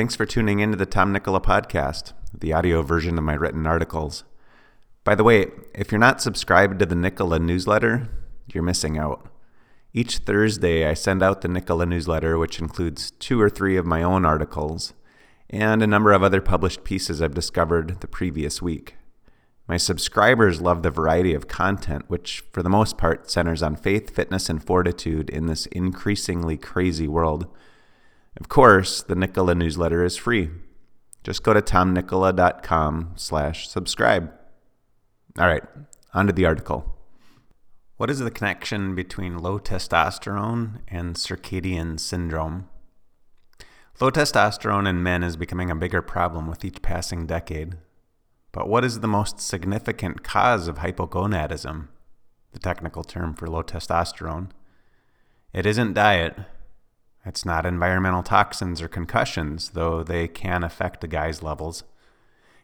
Thanks for tuning in to the Tom Nikkola podcast, the audio version of my written articles. By the way, if you're not subscribed to the Nikkola newsletter, you're missing out. Each Thursday, I send out the Nikkola newsletter, which includes two or three of my own articles and a number of other published pieces I've discovered the previous week. My subscribers love the variety of content, which for the most part centers on faith, fitness, and fortitude in this increasingly crazy world. Of course, the Nikkola newsletter is free. Just go to tomnikkola.com slash subscribe. All right, on to the article. What is the connection between low testosterone and circadian syndrome? Low testosterone in men is becoming a bigger problem with each passing decade. But what is the most significant cause of hypogonadism, the technical term for low testosterone? It isn't diet, it's not environmental toxins or concussions, though they can affect a guy's levels.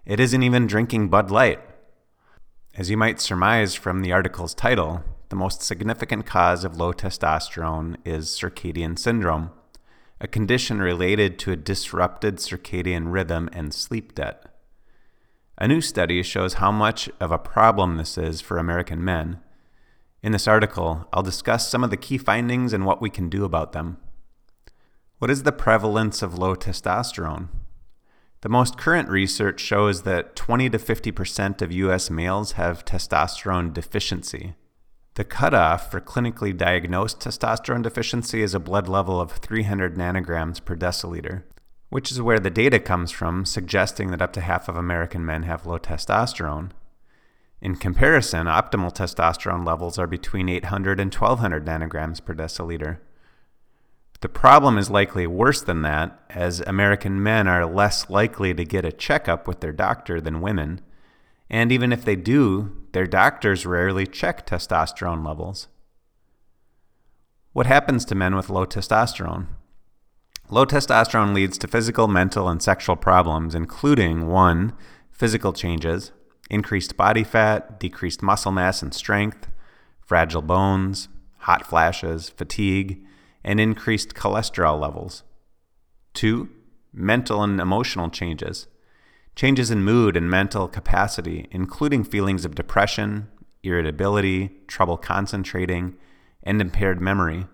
It isn't even drinking Bud Light. As you might surmise from the article's title, the most significant cause of low testosterone is circadian syndrome, a condition related to a disrupted circadian rhythm and sleep debt. A new study shows how much of a problem this is for American men. In this article, I'll discuss some of the key findings and what we can do about them. What is the prevalence of low testosterone? The most current research shows that 20 to 50% of US males have testosterone deficiency. The cutoff for clinically diagnosed testosterone deficiency is a blood level of 300 nanograms per deciliter, which is where the data comes from, suggesting that up to half of American men have low testosterone. In comparison, optimal testosterone levels are between 800 and 1200 nanograms per deciliter. The problem is likely worse than that, as American men are less likely to get a checkup with their doctor than women. And even if they do, their doctors rarely check testosterone levels. What happens to men with low testosterone? Low testosterone leads to physical, mental, and sexual problems, including 1. Physical changes, increased body fat, decreased muscle mass and strength, fragile bones, hot flashes, fatigue, and increased cholesterol levels. 2. Mental and emotional changes. Changes in mood and mental capacity, including feelings of depression, irritability, trouble concentrating, and impaired memory.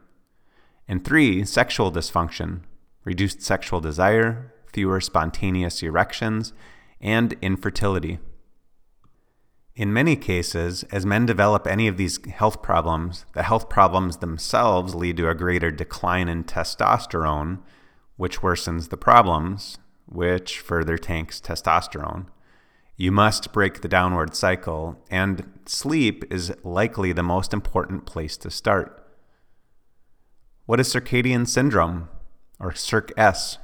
And 3. Sexual dysfunction. Reduced sexual desire, fewer spontaneous erections, and infertility. In many cases, as men develop any of these health problems, the health problems themselves lead to a greater decline in testosterone, which worsens the problems, which further tanks testosterone. You must break the downward cycle, and sleep is likely the most important place to start. What is circadian syndrome, or Circ-S?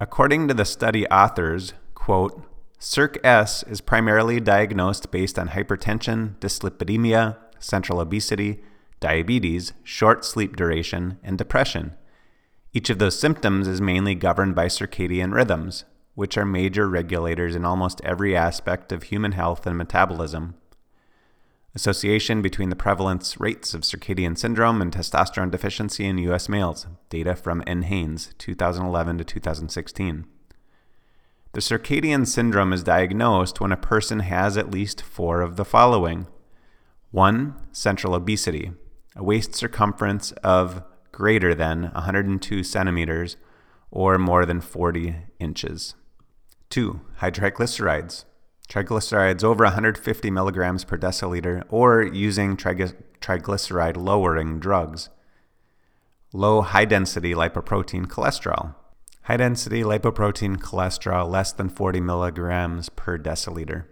According to the study authors, quote, Circ-S is primarily diagnosed based on hypertension, dyslipidemia, central obesity, diabetes, short sleep duration, and depression. Each of those symptoms is mainly governed by circadian rhythms, which are major regulators in almost every aspect of human health and metabolism. Association between the prevalence rates of circadian syndrome and testosterone deficiency in U.S. males. Data from NHANES, 2011 to 2016. The circadian syndrome is diagnosed when a person has at least four of the following 1. Central obesity, a waist circumference of greater than 102 centimeters or more than 40 inches. 2. High triglycerides, triglycerides over 150 milligrams per deciliter or using triglyceride lowering drugs. Low high density lipoprotein cholesterol, High density lipoprotein cholesterol less than 40 milligrams per deciliter.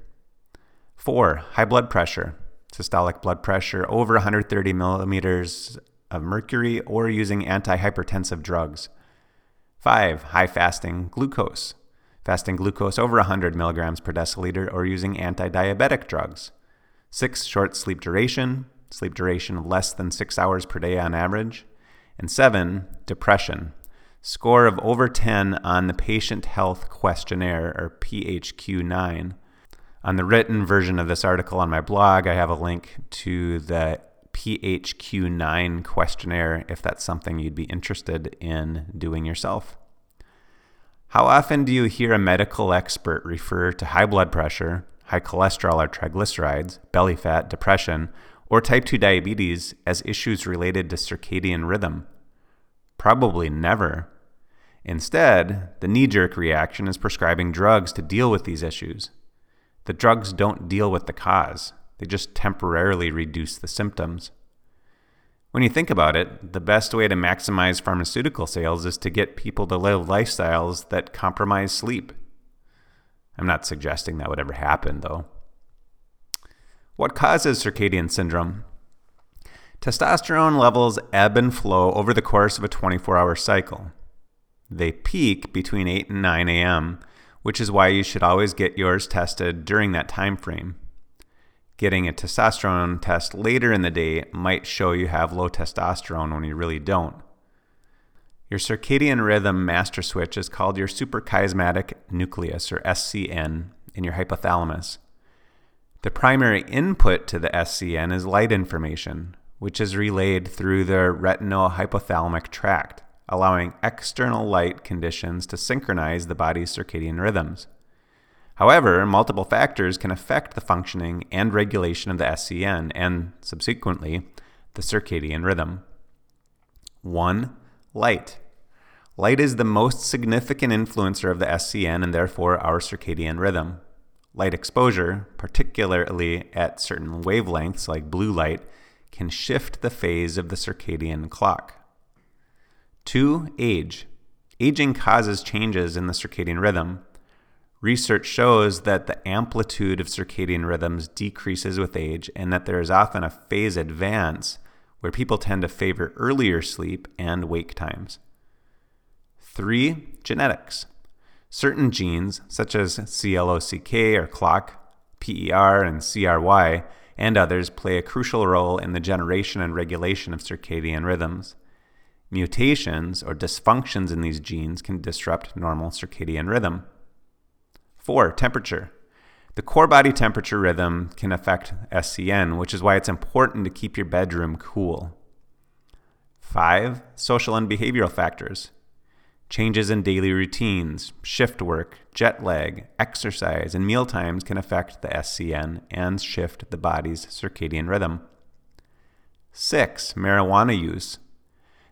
4. High blood pressure. Systolic blood pressure over 130 millimeters of mercury or using antihypertensive drugs. 5. High fasting glucose. Fasting glucose over 100 milligrams per deciliter or using anti-diabetic drugs. 6. Short sleep duration. Sleep duration of less than 6 hours per day on average. And 7. Depression score of over 10 on the Patient Health Questionnaire, or PHQ 9. On the written version of this article on my blog, I have a link to the PHQ 9 questionnaire if that's something you'd be interested in doing yourself. How often do you hear a medical expert refer to high blood pressure, high cholesterol or triglycerides, belly fat, depression, or type 2 diabetes as issues related to circadian rhythm? Probably never. Instead, the knee jerk reaction is prescribing drugs to deal with these issues. The drugs don't deal with the cause, they just temporarily reduce the symptoms. When you think about it, the best way to maximize pharmaceutical sales is to get people to live lifestyles that compromise sleep. I'm not suggesting that would ever happen, though. What causes circadian syndrome? Testosterone levels ebb and flow over the course of a 24 hour cycle. They peak between 8 and 9 a.m., which is why you should always get yours tested during that time frame. Getting a testosterone test later in the day might show you have low testosterone when you really don't. Your circadian rhythm master switch is called your suprachiasmatic nucleus, or SCN, in your hypothalamus. The primary input to the SCN is light information, which is relayed through the retinohypothalamic tract, allowing external light conditions to synchronize the body's circadian rhythms. However, multiple factors can affect the functioning and regulation of the SCN and, subsequently, the circadian rhythm. 1. Light. Light is the most significant influencer of the SCN and therefore our circadian rhythm. Light exposure, particularly at certain wavelengths like blue light, can shift the phase of the circadian clock. 2. Age. Aging causes changes in the circadian rhythm. Research shows that the amplitude of circadian rhythms decreases with age and that there is often a phase advance where people tend to favor earlier sleep and wake times. 3. Genetics. Certain genes, such as CLOCK or clock, PER, and CRY, and others, play a crucial role in the generation and regulation of circadian rhythms. Mutations or dysfunctions in these genes can disrupt normal circadian rhythm. Four, temperature. The core body temperature rhythm can affect SCN, which is why it's important to keep your bedroom cool. Five, social and behavioral factors. Changes in daily routines, shift work, jet lag, exercise, and meal times can affect the SCN and shift the body's circadian rhythm. Six, marijuana use.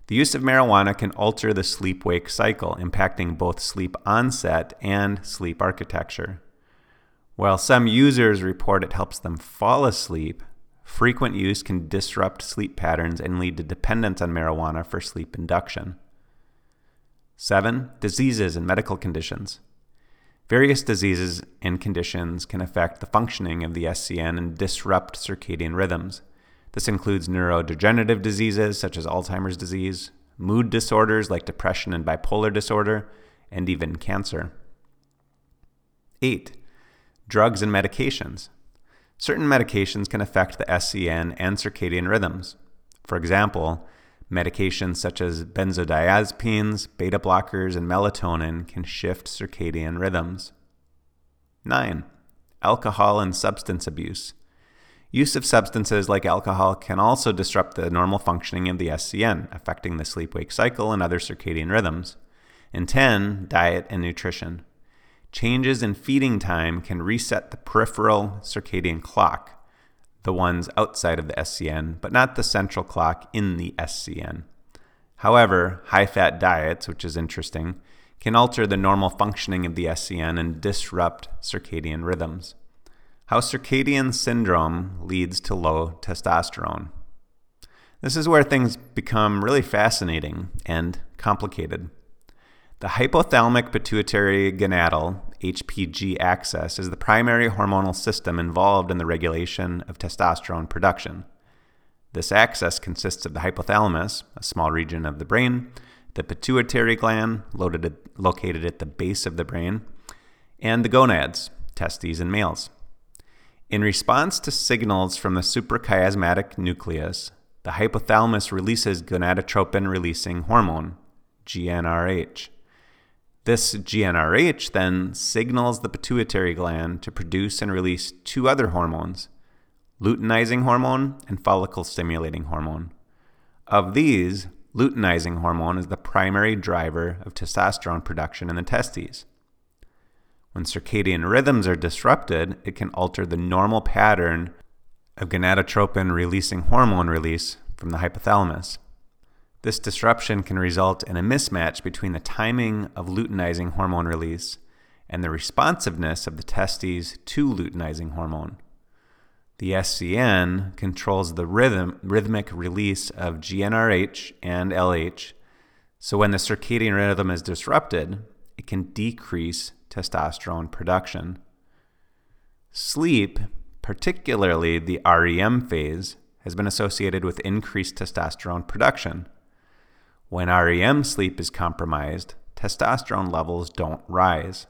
The use of marijuana can alter the sleep wake cycle, impacting both sleep onset and sleep architecture. While some users report it helps them fall asleep, frequent use can disrupt sleep patterns and lead to dependence on marijuana for sleep induction. 7. Diseases and medical conditions. Various diseases and conditions can affect the functioning of the SCN and disrupt circadian rhythms. This includes neurodegenerative diseases such as Alzheimer's disease, mood disorders like depression and bipolar disorder, and even cancer. 8. Drugs and medications. Certain medications can affect the SCN and circadian rhythms. For example, medications such as benzodiazepines, beta blockers, and melatonin can shift circadian rhythms. 9. Alcohol and substance abuse. Use of substances like alcohol can also disrupt the normal functioning of the SCN, affecting the sleep wake cycle and other circadian rhythms. And 10, diet and nutrition. Changes in feeding time can reset the peripheral circadian clock, the ones outside of the SCN, but not the central clock in the SCN. However, high fat diets, which is interesting, can alter the normal functioning of the SCN and disrupt circadian rhythms. How circadian syndrome leads to low testosterone. This is where things become really fascinating and complicated. The hypothalamic pituitary gonadal, HPG axis, is the primary hormonal system involved in the regulation of testosterone production. This axis consists of the hypothalamus, a small region of the brain, the pituitary gland, located at the base of the brain, and the gonads, testes in males. In response to signals from the suprachiasmatic nucleus, the hypothalamus releases gonadotropin releasing hormone, GnRH. This GnRH then signals the pituitary gland to produce and release two other hormones, luteinizing hormone and follicle stimulating hormone. Of these, luteinizing hormone is the primary driver of testosterone production in the testes. When circadian rhythms are disrupted, it can alter the normal pattern of gonadotropin releasing hormone release from the hypothalamus. This disruption can result in a mismatch between the timing of luteinizing hormone release and the responsiveness of the testes to luteinizing hormone. The SCN controls the rhythm, rhythmic release of GnRH and LH, so when the circadian rhythm is disrupted, it can decrease testosterone production. Sleep, particularly the REM phase, has been associated with increased testosterone production. When REM sleep is compromised, testosterone levels don't rise.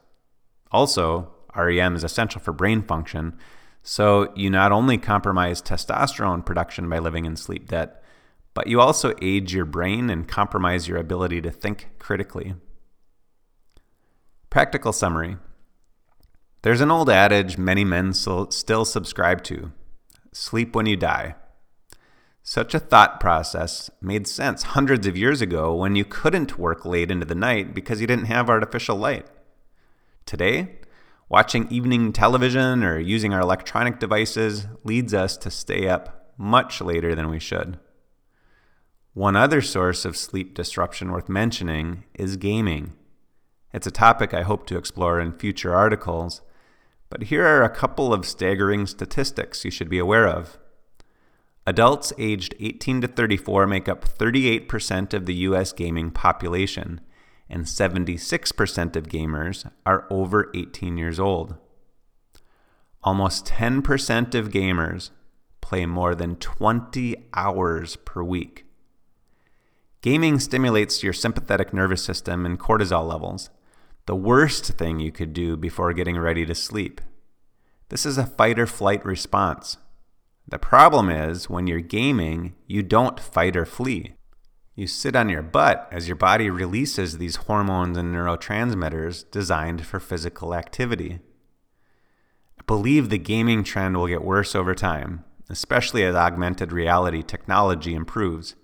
Also, REM is essential for brain function, so you not only compromise testosterone production by living in sleep debt, but you also age your brain and compromise your ability to think critically. Practical summary There's an old adage many men still subscribe to sleep when you die. Such a thought process made sense hundreds of years ago when you couldn't work late into the night because you didn't have artificial light. Today, watching evening television or using our electronic devices leads us to stay up much later than we should. One other source of sleep disruption worth mentioning is gaming. It's a topic I hope to explore in future articles, but here are a couple of staggering statistics you should be aware of. Adults aged 18 to 34 make up 38% of the US gaming population, and 76% of gamers are over 18 years old. Almost 10% of gamers play more than 20 hours per week. Gaming stimulates your sympathetic nervous system and cortisol levels, the worst thing you could do before getting ready to sleep. This is a fight or flight response. The problem is when you're gaming, you don't fight or flee. You sit on your butt as your body releases these hormones and neurotransmitters designed for physical activity. I believe the gaming trend will get worse over time, especially as augmented reality technology improves.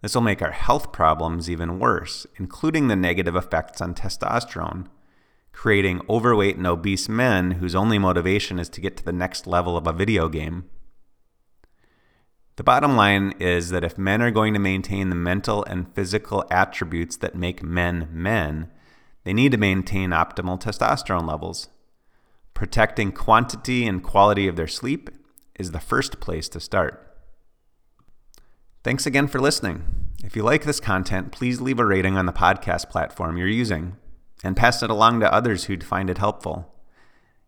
This will make our health problems even worse, including the negative effects on testosterone, creating overweight and obese men whose only motivation is to get to the next level of a video game. The bottom line is that if men are going to maintain the mental and physical attributes that make men men, they need to maintain optimal testosterone levels. Protecting quantity and quality of their sleep is the first place to start. Thanks again for listening. If you like this content, please leave a rating on the podcast platform you're using and pass it along to others who'd find it helpful.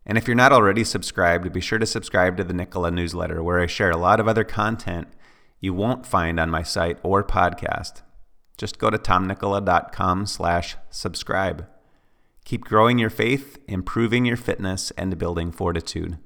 And if you're not already subscribed, be sure to subscribe to the Nikkola newsletter, where I share a lot of other content you won't find on my site or podcast. Just go to tomnikkola.com slash subscribe. Keep growing your faith, improving your fitness, and building fortitude.